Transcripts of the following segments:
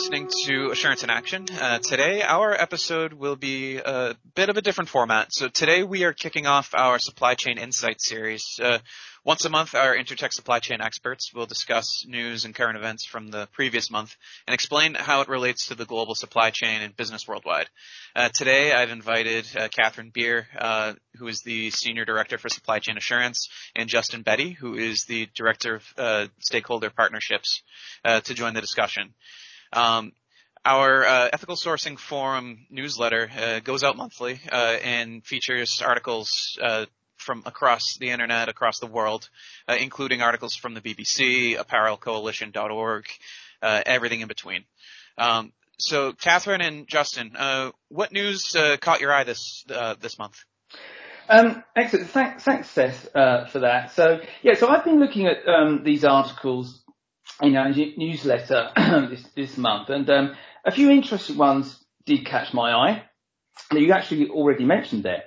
listening to Assurance in Action. Uh, today, our episode will be a bit of a different format. So today we are kicking off our Supply Chain Insight series. Uh, once a month, our Intertek supply chain experts will discuss news and current events from the previous month and explain how it relates to the global supply chain and business worldwide. Uh, today, I've invited uh, Catherine Beer, uh, who is the Senior Director for Supply Chain Assurance, and Justin Betty, who is the Director of uh, Stakeholder Partnerships, uh, to join the discussion. Um, our uh, ethical sourcing forum newsletter uh, goes out monthly uh, and features articles uh, from across the internet, across the world, uh, including articles from the BBC, ApparelCoalition.org, uh, everything in between. Um, so, Catherine and Justin, what news caught your eye this this month? Um, excellent. Thanks, thanks Seth, for that. So, yeah, so I've been looking at um, these articles in our newsletter this, this month, and um, a few interesting ones did catch my eye. Now, you actually already mentioned it.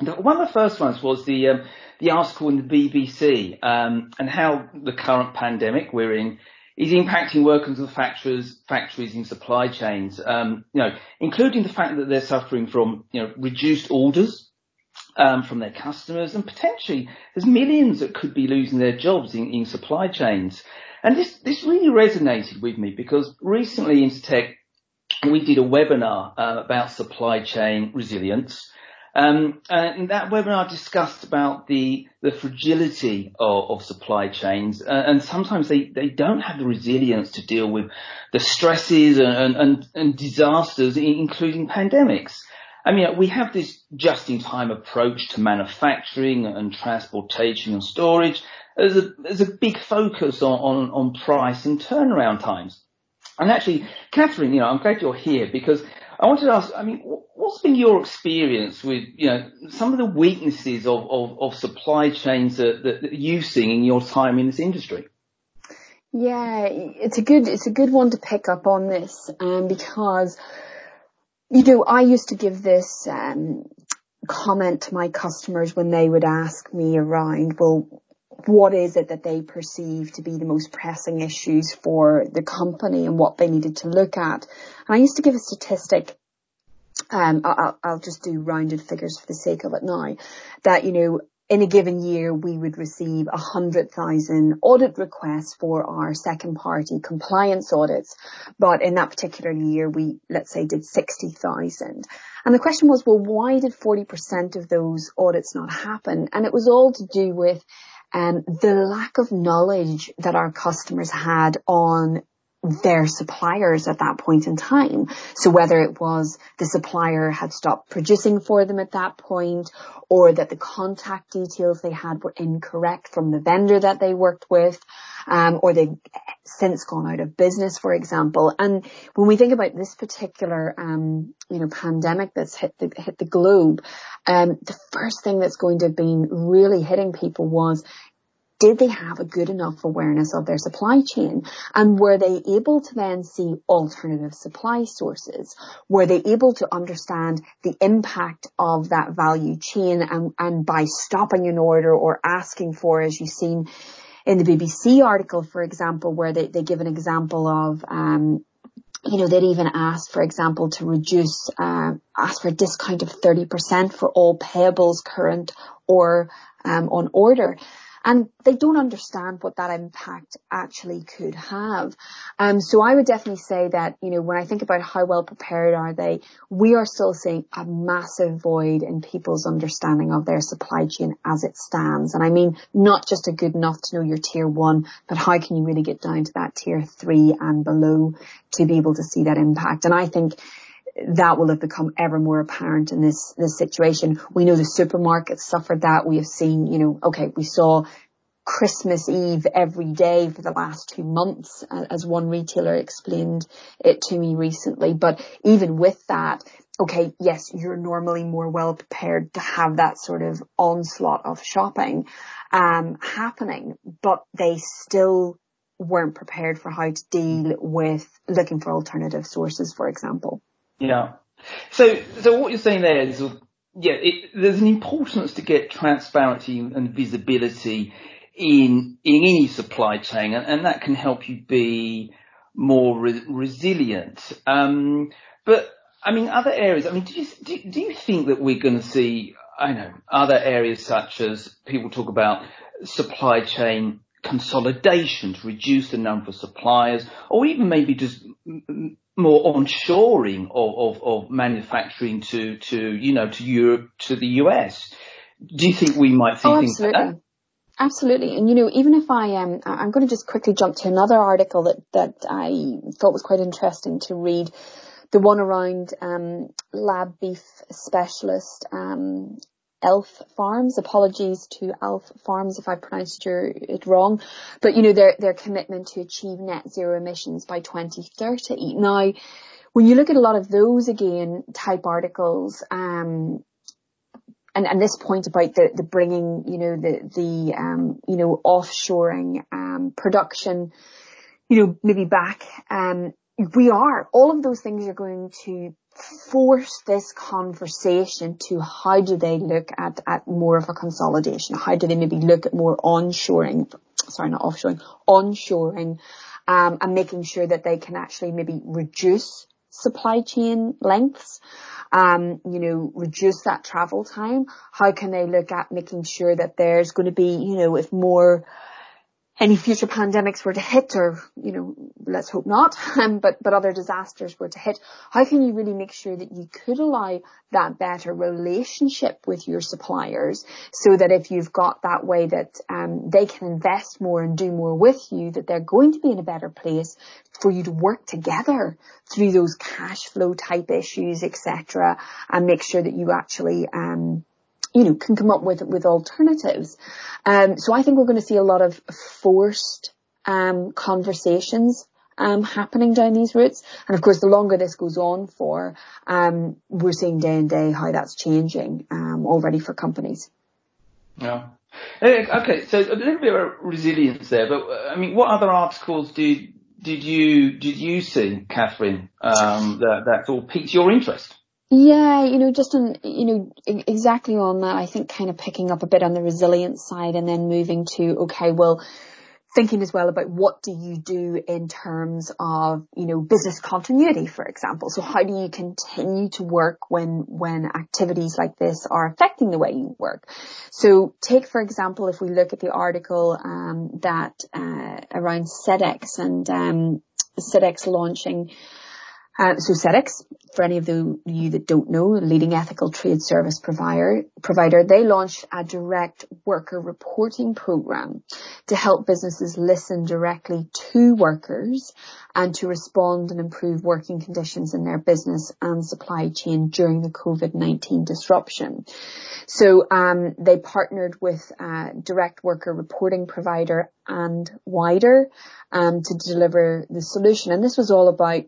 One of the first ones was the um, the article in the BBC um, and how the current pandemic we're in is impacting workers and factories factories in supply chains. Um, you know, including the fact that they're suffering from you know reduced orders um, from their customers, and potentially there's millions that could be losing their jobs in, in supply chains. And this, this really resonated with me because recently Intertek, we did a webinar uh, about supply chain resilience. Um, and that webinar discussed about the, the fragility of, of supply chains, uh, and sometimes they, they don't have the resilience to deal with the stresses and, and, and disasters, including pandemics. I mean, we have this just-in-time approach to manufacturing and transportation and storage, there's a, there's a big focus on, on, on price and turnaround times. And actually, Catherine, you know, I'm glad you're here because I wanted to ask, I mean, what's been your experience with, you know, some of the weaknesses of, of, of supply chains that, that, you've seen in your time in this industry? Yeah, it's a good, it's a good one to pick up on this, um, because, you know, I used to give this, um, comment to my customers when they would ask me around, well, what is it that they perceive to be the most pressing issues for the company and what they needed to look at. And I used to give a statistic um, I'll, I'll, just do rounded figures for the sake of it now, that, you know, in a given year, we would receive 100,000 audit requests for our second party compliance audits. But in that particular year, we, let's say, did 60,000. And the question was, well, why did 40% of those audits not happen? And it was all to do with um, the lack of knowledge that our customers had on their suppliers at that point in time. So whether it was the supplier had stopped producing for them at that point or that the contact details they had were incorrect from the vendor that they worked with, um, or they'd since gone out of business, for example. And when we think about this particular, um, you know, pandemic that's hit the, hit the globe, um, the first thing that's going to have been really hitting people was did they have a good enough awareness of their supply chain? And were they able to then see alternative supply sources? Were they able to understand the impact of that value chain and, and by stopping an order or asking for, as you've seen in the BBC article, for example, where they, they give an example of, um, you know, they'd even asked, for example, to reduce, uh, ask for a discount of 30% for all payables current or um, on order and they don't understand what that impact actually could have. Um, so I would definitely say that, you know, when I think about how well prepared are they, we are still seeing a massive void in people's understanding of their supply chain as it stands. And I mean, not just a good enough to know your tier one, but how can you really get down to that tier three and below to be able to see that impact? And I think that will have become ever more apparent in this, this situation. We know the supermarkets suffered that. We have seen, you know, okay, we saw Christmas Eve every day for the last two months, as one retailer explained it to me recently. But even with that, okay, yes, you're normally more well prepared to have that sort of onslaught of shopping, um, happening, but they still weren't prepared for how to deal with looking for alternative sources, for example. Yeah. So, so what you're saying there is, yeah, it, there's an importance to get transparency and visibility in in any supply chain, and, and that can help you be more re- resilient. Um, but I mean, other areas. I mean, do you do, do you think that we're going to see? I know other areas such as people talk about supply chain consolidation to reduce the number of suppliers, or even maybe just more onshoring of, of, of manufacturing to, to, you know, to Europe, to the US. Do you think we might see oh, things like that? Absolutely. And you know, even if I um I'm going to just quickly jump to another article that that I thought was quite interesting to read. The one around um lab beef specialist um Elf Farms. Apologies to Elf Farms if I pronounced your, it wrong. But you know, their, their commitment to achieve net zero emissions by 2030. Now, when you look at a lot of those again type articles, um, and, and this point about the, the bringing, you know, the, the, um, you know, offshoring, um, production, you know, maybe back, um, we are, all of those things are going to force this conversation to how do they look at, at more of a consolidation? How do they maybe look at more onshoring, sorry, not offshoring, onshoring, um, and making sure that they can actually maybe reduce supply chain lengths, um, you know, reduce that travel time? How can they look at making sure that there's going to be, you know, if more any future pandemics were to hit or, you know, let's hope not, um, but, but other disasters were to hit, how can you really make sure that you could allow that better relationship with your suppliers so that if you've got that way that, um, they can invest more and do more with you, that they're going to be in a better place for you to work together through those cash flow type issues, etc., and make sure that you actually, um, you know, can come up with, with alternatives. Um, so I think we're going to see a lot of forced, um, conversations, um, happening down these routes. And of course, the longer this goes on for, um, we're seeing day and day how that's changing, um, already for companies. Yeah. Okay, so a little bit of resilience there, but I mean, what other articles did did you did you see, Catherine, um, that that all piqued your interest? Yeah, you know, just on, you know, exactly on that, I think kind of picking up a bit on the resilience side and then moving to, okay, well, thinking as well about what do you do in terms of, you know, business continuity, for example. So how do you continue to work when, when activities like this are affecting the way you work? So take, for example, if we look at the article, um, that, uh, around Sedex and, um, Sedex launching, uh, so Sedex, for any of the, you that don't know, leading ethical trade service provider, provider, they launched a direct worker reporting program to help businesses listen directly to workers and to respond and improve working conditions in their business and supply chain during the COVID-19 disruption. So um, they partnered with a direct worker reporting provider and wider um, to deliver the solution. And this was all about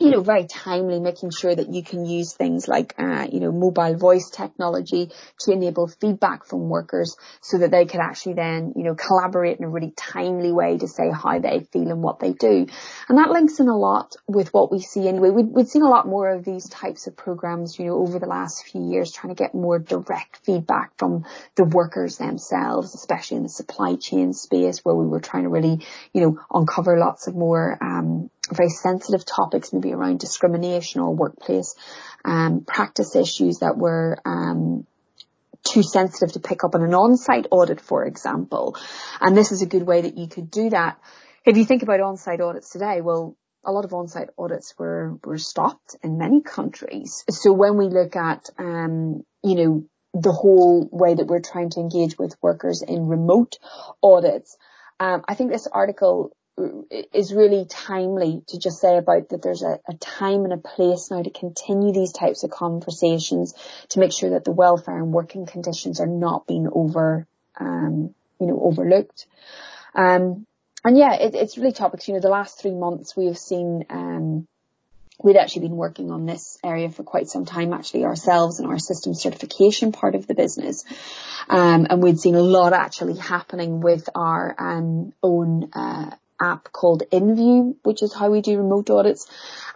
you know, very timely, making sure that you can use things like, uh, you know, mobile voice technology to enable feedback from workers so that they can actually then, you know, collaborate in a really timely way to say how they feel and what they do. And that links in a lot with what we see anyway. We'd, we'd seen a lot more of these types of programs, you know, over the last few years, trying to get more direct feedback from the workers themselves, especially in the supply chain space where we were trying to really, you know, uncover lots of more, um, very sensitive topics, maybe around discrimination or workplace um, practice issues that were um, too sensitive to pick up on an on-site audit, for example. And this is a good way that you could do that. If you think about on-site audits today, well, a lot of on-site audits were, were stopped in many countries. So when we look at, um, you know, the whole way that we're trying to engage with workers in remote audits, um, I think this article is really timely to just say about that there's a, a, time and a place now to continue these types of conversations to make sure that the welfare and working conditions are not being over, um, you know, overlooked. Um, and yeah, it, it's really topics. You know, the last three months we have seen, um, we'd actually been working on this area for quite some time actually ourselves and our system certification part of the business. Um, and we'd seen a lot actually happening with our um, own uh, app called InView, which is how we do remote audits.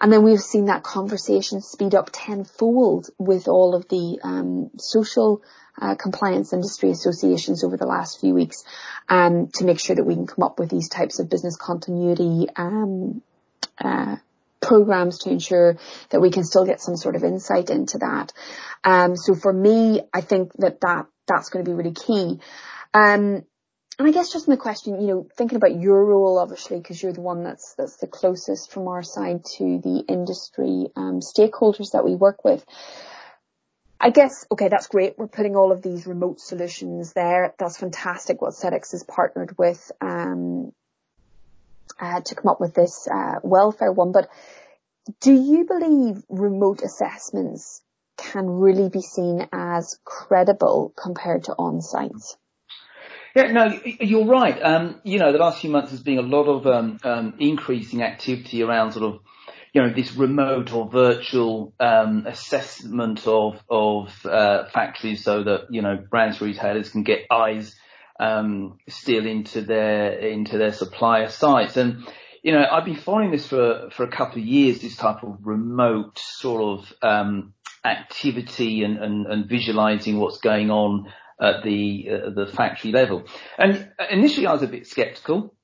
And then we've seen that conversation speed up tenfold with all of the um, social uh, compliance industry associations over the last few weeks um, to make sure that we can come up with these types of business continuity um, uh, programs to ensure that we can still get some sort of insight into that. Um, so for me, I think that, that that's going to be really key. Um, and I guess just in the question, you know, thinking about your role, obviously, because you're the one that's that's the closest from our side to the industry um, stakeholders that we work with. I guess, okay, that's great. We're putting all of these remote solutions there. That's fantastic what Sedex has partnered with um, uh, to come up with this uh, welfare one. But do you believe remote assessments can really be seen as credible compared to on-site? Yeah, no, you're right. Um, you know, the last few months has been a lot of um, um, increasing activity around sort of, you know, this remote or virtual um, assessment of of uh, factories, so that you know brands retailers can get eyes um, still into their into their supplier sites. And you know, I've been following this for for a couple of years. This type of remote sort of um, activity and, and, and visualizing what's going on at the uh, the factory level. And initially, I was a bit sceptical.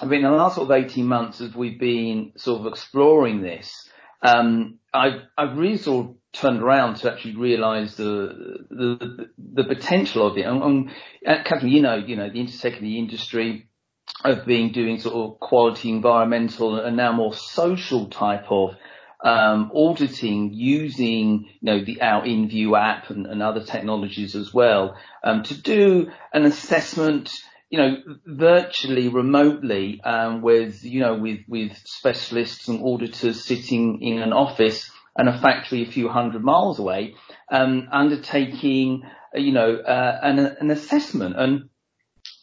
I mean, in the last sort of 18 months, as we've been sort of exploring this, um, I've, I've really sort of turned around to actually realise the, the the potential of it. And, and Catherine, you know, you know, the Intertek and the industry of being doing sort of quality, environmental, and now more social type of um, auditing using you know the our InView app and, and other technologies as well um, to do an assessment you know virtually remotely um, with you know with with specialists and auditors sitting in an office and a factory a few hundred miles away um, undertaking you know uh, an, an assessment. And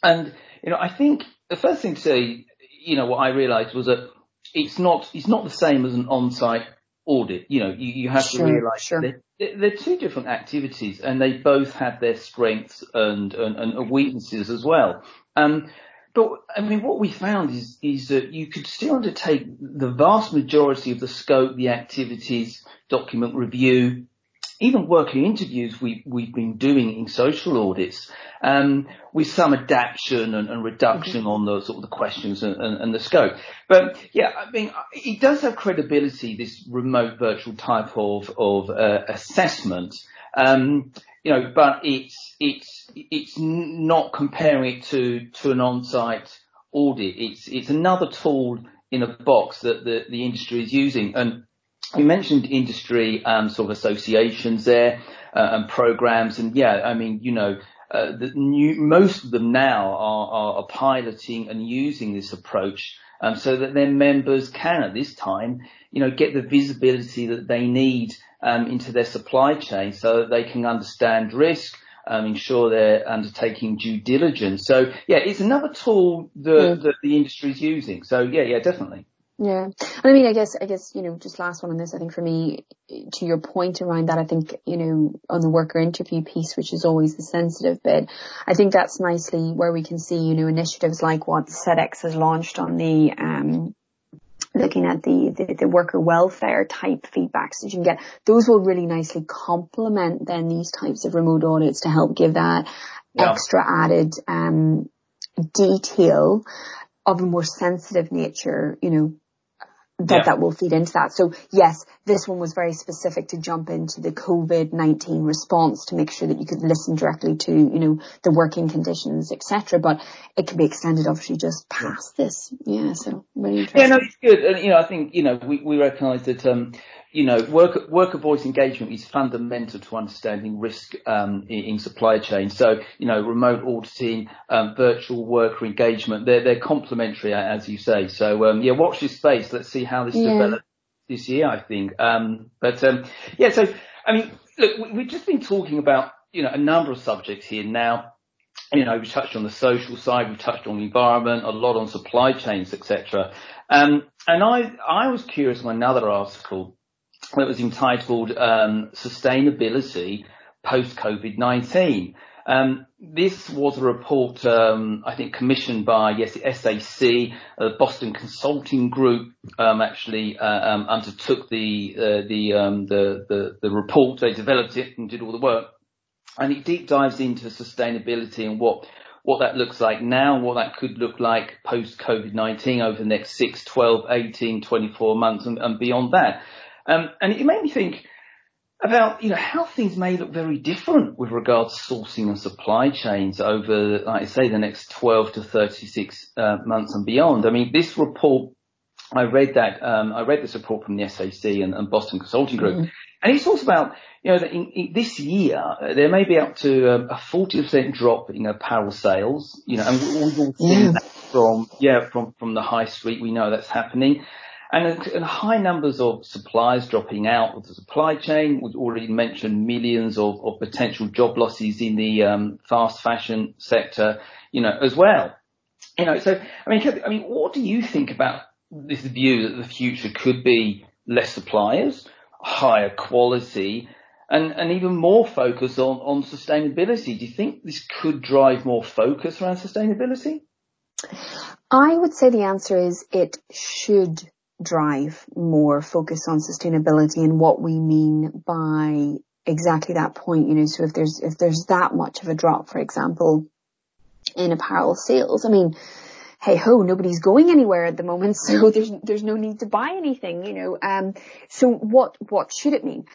and you know I think the first thing to say you know what I realised was that it's not it's not the same as an on-site audit. You know, you, you have sure, to realise sure. they're, they're, two different activities, and they both have their strengths and and, and weaknesses as well. Um, but I mean, what we found is is that you could still undertake the vast majority of the scope, the activities, document review, even working interviews we, we've been doing in social audits, um, with some adaptation and, and reduction mm-hmm. on the sort of the questions and, and, and, the scope. But yeah, I mean, it does have credibility, this remote virtual type of, of, uh, assessment. Um, you know, but it's, it's, it's not comparing it to, to an on-site audit. It's, it's another tool in a box that the, the industry is using. And you mentioned industry um, sort of associations there uh, and programs, and yeah, I mean, you know, uh, the new, most of them now are, are, are piloting and using this approach um, so that their members can, at this time, you know, get the visibility that they need um, into their supply chain, so that they can understand risk, um, ensure they're undertaking due diligence. So yeah, it's another tool that, that the industry is using. So yeah, yeah, definitely. Yeah. And I mean, I guess, I guess, you know, just last one on this, I think for me, to your point around that, I think, you know, on the worker interview piece, which is always the sensitive bit, I think that's nicely where we can see, you know, initiatives like what Sedex has launched on the, um, looking at the, the, the, worker welfare type feedbacks that you can get, those will really nicely complement then these types of remote audits to help give that yeah. extra added, um, detail of a more sensitive nature, you know, that yeah. that will feed into that. So yes, this one was very specific to jump into the COVID-19 response to make sure that you could listen directly to, you know, the working conditions, etc. But it can be extended obviously just past yeah. this. Yeah. So really interesting. Yeah, no, it's good. And, you know, I think, you know, we, we recognize that, um, you know, worker, worker voice engagement is fundamental to understanding risk um, in, in, supply chain. So, you know, remote auditing, um, virtual worker engagement, they're, they're complementary, as you say. So, um, yeah, watch this space. Let's see how this yeah. develops this year, I think. Um, but, um, yeah, so, I mean, look, we've just been talking about, you know, a number of subjects here now. You know, we touched on the social side, we touched on the environment, a lot on supply chains, etc. Um, and I, I was curious on another article that was entitled um, Sustainability Post COVID 19. Um, this was a report, um, I think, commissioned by yes, the SAC, uh, Boston Consulting Group, um, actually uh, um, undertook the uh, the, um, the, the the report. They developed it and did all the work, and it deep dives into sustainability and what what that looks like now, what that could look like post COVID-19 over the next 6, 12, 18, 24 months and, and beyond that. Um, and it made me think about, you know, how things may look very different with regards to sourcing and supply chains over, like I say, the next 12 to 36 uh, months and beyond. I mean, this report I read that um, I read this report from the SAC and, and Boston Consulting Group, mm-hmm. and it talks about you know that in, in this year uh, there may be up to a, a 40% drop in apparel sales. You know, and we've all seen yeah. that from yeah from from the high street. We know that's happening. And, high numbers of suppliers dropping out of the supply chain. We've already mentioned millions of, of potential job losses in the um, fast fashion sector, you know, as well. You know, so I mean, I mean, what do you think about this view that the future could be less suppliers, higher quality, and, and even more focus on, on sustainability. Do you think this could drive more focus around sustainability? I would say the answer is it should drive more focus on sustainability and what we mean by exactly that point. You know, so if there's, if there's that much of a drop, for example, in apparel sales, I mean, hey ho, nobody's going anywhere at the moment, so there's there's no need to buy anything, you know. Um, so what what should it mean?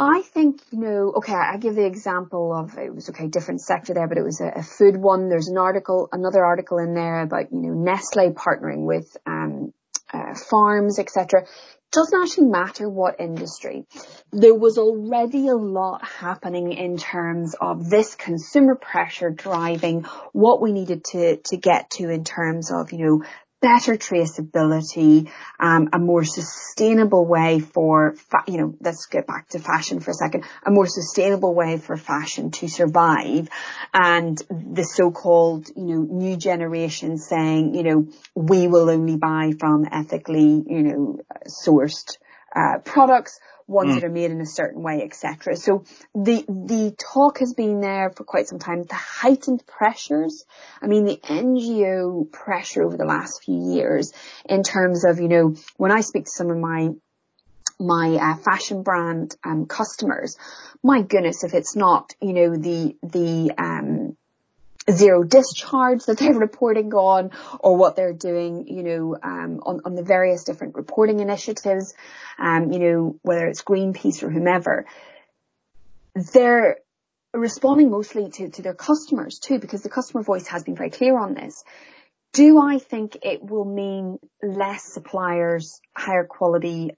I think, you know, okay, I give the example of, it was okay, different sector there, but it was a, a food one. There's an article, another article in there about, you know, Nestle partnering with, um, uh, farms, etc doesn't actually matter what industry. There was already a lot happening in terms of this consumer pressure driving what we needed to, to get to in terms of, you know, better traceability, um, a more sustainable way for, fa- you know, let's get back to fashion for a second, a more sustainable way for fashion to survive. And the so-called, you know, new generation saying, you know, we will only buy from ethically, you know, sourced, uh, products ones mm. that are made in a certain way, etc. So the the talk has been there for quite some time. The heightened pressures, I mean, the NGO pressure over the last few years in terms of, you know, when I speak to some of my my uh, fashion brand um, customers, my goodness, if it's not, you know, the the um, zero discharge that they're reporting on or what they're doing, you know, um, on, on the various different reporting initiatives, um, you know, whether it's Greenpeace or whomever, they're responding mostly to, to their customers too, because the customer voice has been very clear on this. Do I think it will mean less suppliers, higher quality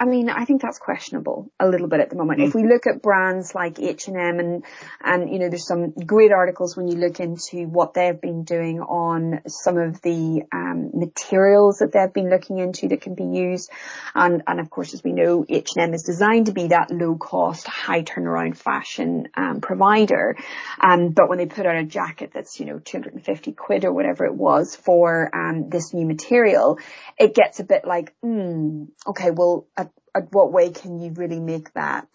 I mean, I think that's questionable a little bit at the moment. Mm. If we look at brands like H&M and, and, you know, there's some great articles when you look into what they've been doing on some of the, um, materials that they've been looking into that can be used. And, and of course, as we know, H&M is designed to be that low cost, high turnaround fashion, um, provider. Um, but when they put out a jacket that's, you know, 250 quid or whatever it was for, um, this new material, it gets a bit like, hmm, okay, well, at at what way can you really make that,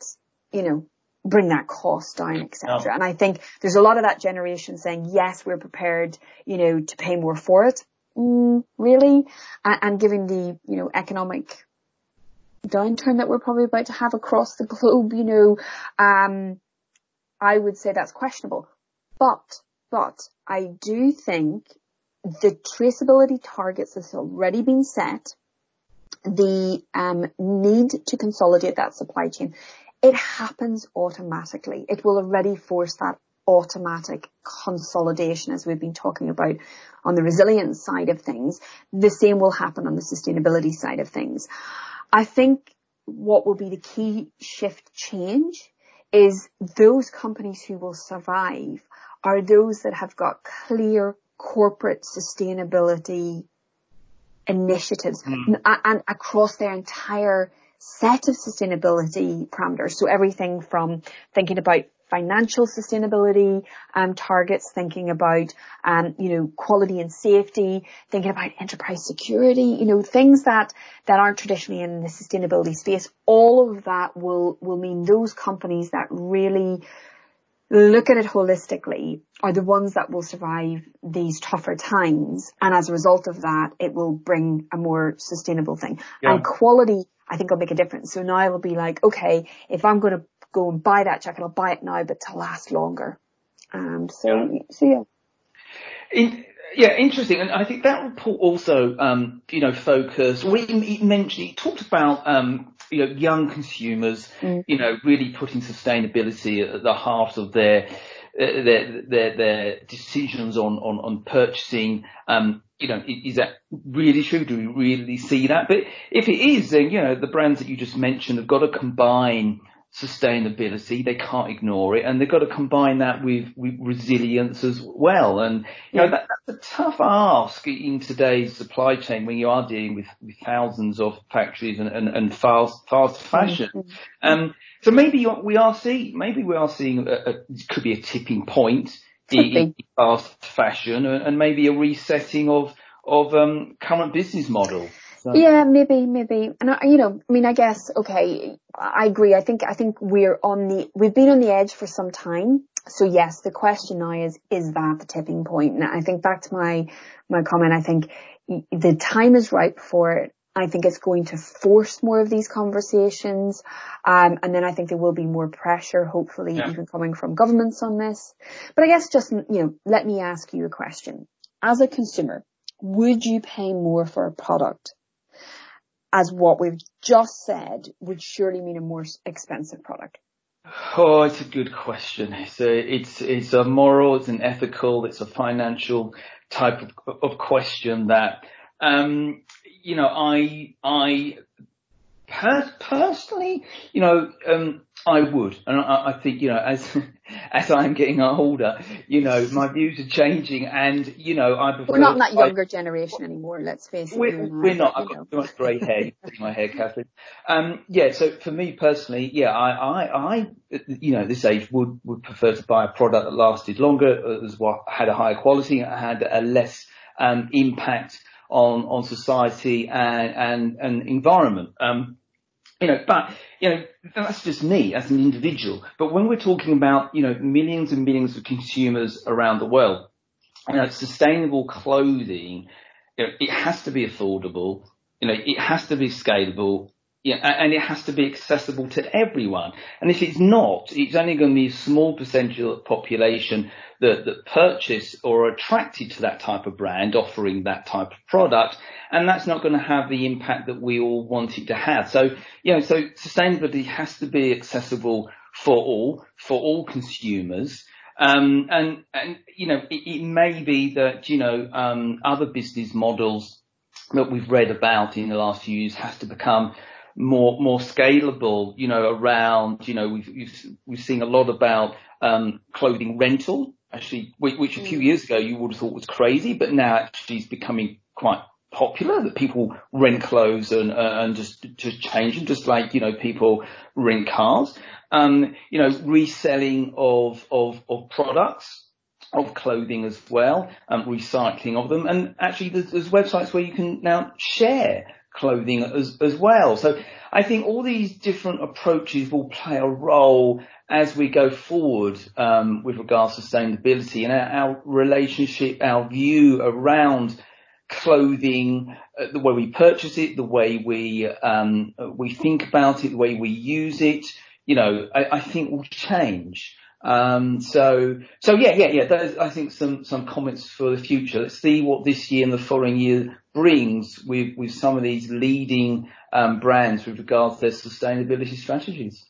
you know, bring that cost down, etc. Oh. And I think there's a lot of that generation saying, yes, we're prepared, you know, to pay more for it. Mm, really? And, and given the, you know, economic downturn that we're probably about to have across the globe, you know, um, I would say that's questionable. But, but I do think the traceability targets that's already been set the um, need to consolidate that supply chain, it happens automatically. It will already force that automatic consolidation as we've been talking about on the resilience side of things. The same will happen on the sustainability side of things. I think what will be the key shift change is those companies who will survive are those that have got clear corporate sustainability initiatives mm. and across their entire set of sustainability parameters. So everything from thinking about financial sustainability um, targets, thinking about um, you know quality and safety, thinking about enterprise security, you know things that that aren't traditionally in the sustainability space. All of that will will mean those companies that really look at it holistically are the ones that will survive these tougher times. And as a result of that, it will bring a more sustainable thing. Yeah. And quality, I think will make a difference. So now it'll be like, okay, if I'm going to go and buy that jacket, I'll buy it now, but to last longer. So, yeah. so yeah. In, yeah, interesting. And I think that report also, um, you know, focused, we mentioned, he talked about, um, you know, young consumers, mm. you know, really putting sustainability at the heart of their, uh, their, their, their decisions on, on, on purchasing, um, you know, is that really true? Do we really see that? But if it is, then, you know, the brands that you just mentioned have got to combine sustainability. They can't ignore it, and they've got to combine that with, with resilience as well. And you know that, that's a tough ask in today's supply chain when you are dealing with, with thousands of factories and, and, and fast fast fashion. Mm-hmm. Um, so maybe we are seeing maybe we are seeing a, a could be a tipping point in fast fashion, and maybe a resetting of of um, current business model. So. Yeah, maybe, maybe. And I, you know, I mean, I guess, okay, I agree. I think, I think we're on the, we've been on the edge for some time. So yes, the question now is, is that the tipping point? And I think back to my, my comment, I think the time is ripe for it. I think it's going to force more of these conversations. Um, and then I think there will be more pressure, hopefully yeah. even coming from governments on this. But I guess just, you know, let me ask you a question. As a consumer, would you pay more for a product as what we've just said would surely mean a more expensive product? Oh, it's a good question. It's a, it's, it's a moral, it's an ethical, it's a financial type of, of question that, um, you know, I, I per- personally, you know, um, I would, and I, I think, you know, as as I'm getting older, you know, my views are changing, and you know, I prefer. We're not in that younger I, generation anymore. Let's face it. We're, we're not. I've got too much grey hair in my hair, Catherine. Um, yeah. So for me personally, yeah, I, I, I, you know, this age would would prefer to buy a product that lasted longer, as what had a higher quality, had a less um, impact on on society and and, and environment. Um, you know, but, you know, that's just me as an individual. But when we're talking about, you know, millions and millions of consumers around the world, you know, sustainable clothing, you know, it has to be affordable, you know, it has to be scalable, yeah, and it has to be accessible to everyone. And if it's not, it's only going to be a small percentage of the population that, that purchase or are attracted to that type of brand offering that type of product. And that's not going to have the impact that we all want it to have. So, you know, so sustainability has to be accessible for all, for all consumers. Um, and, and, you know, it, it may be that, you know, um, other business models that we've read about in the last few years has to become more more scalable, you know, around, you know, we've we've, we've seen a lot about um, clothing rental, actually, which, which a few mm. years ago you would have thought was crazy, but now actually is becoming quite popular that people rent clothes and uh, and just just change them, just like you know people rent cars. Um, you know, reselling of of of products of clothing as well, um, recycling of them, and actually there's, there's websites where you can now share clothing as, as well. So I think all these different approaches will play a role as we go forward um, with regards to sustainability and our, our relationship, our view around clothing, uh, the way we purchase it, the way we um, we think about it, the way we use it. You know, I, I think will change. Um, so, so yeah, yeah, yeah. Those, I think some, some comments for the future. Let's see what this year and the following year brings with, with some of these leading, um, brands with regards to their sustainability strategies.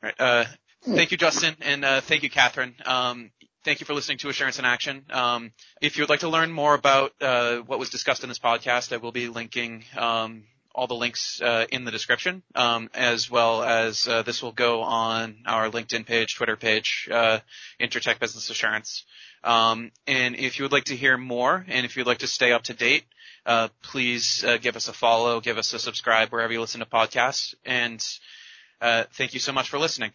Right. Uh, thank you, Justin, and uh, thank you, Catherine. Um, thank you for listening to Assurance in Action. Um, if you would like to learn more about uh, what was discussed in this podcast, I will be linking um, all the links uh, in the description, um, as well as this will go on our LinkedIn page, Twitter page, uh, Intertek Business Assurance. Um, and if you would like to hear more, and if you'd like to stay up to date, uh, please uh, give us a follow, give us a subscribe wherever you listen to podcasts, and uh, thank you so much for listening.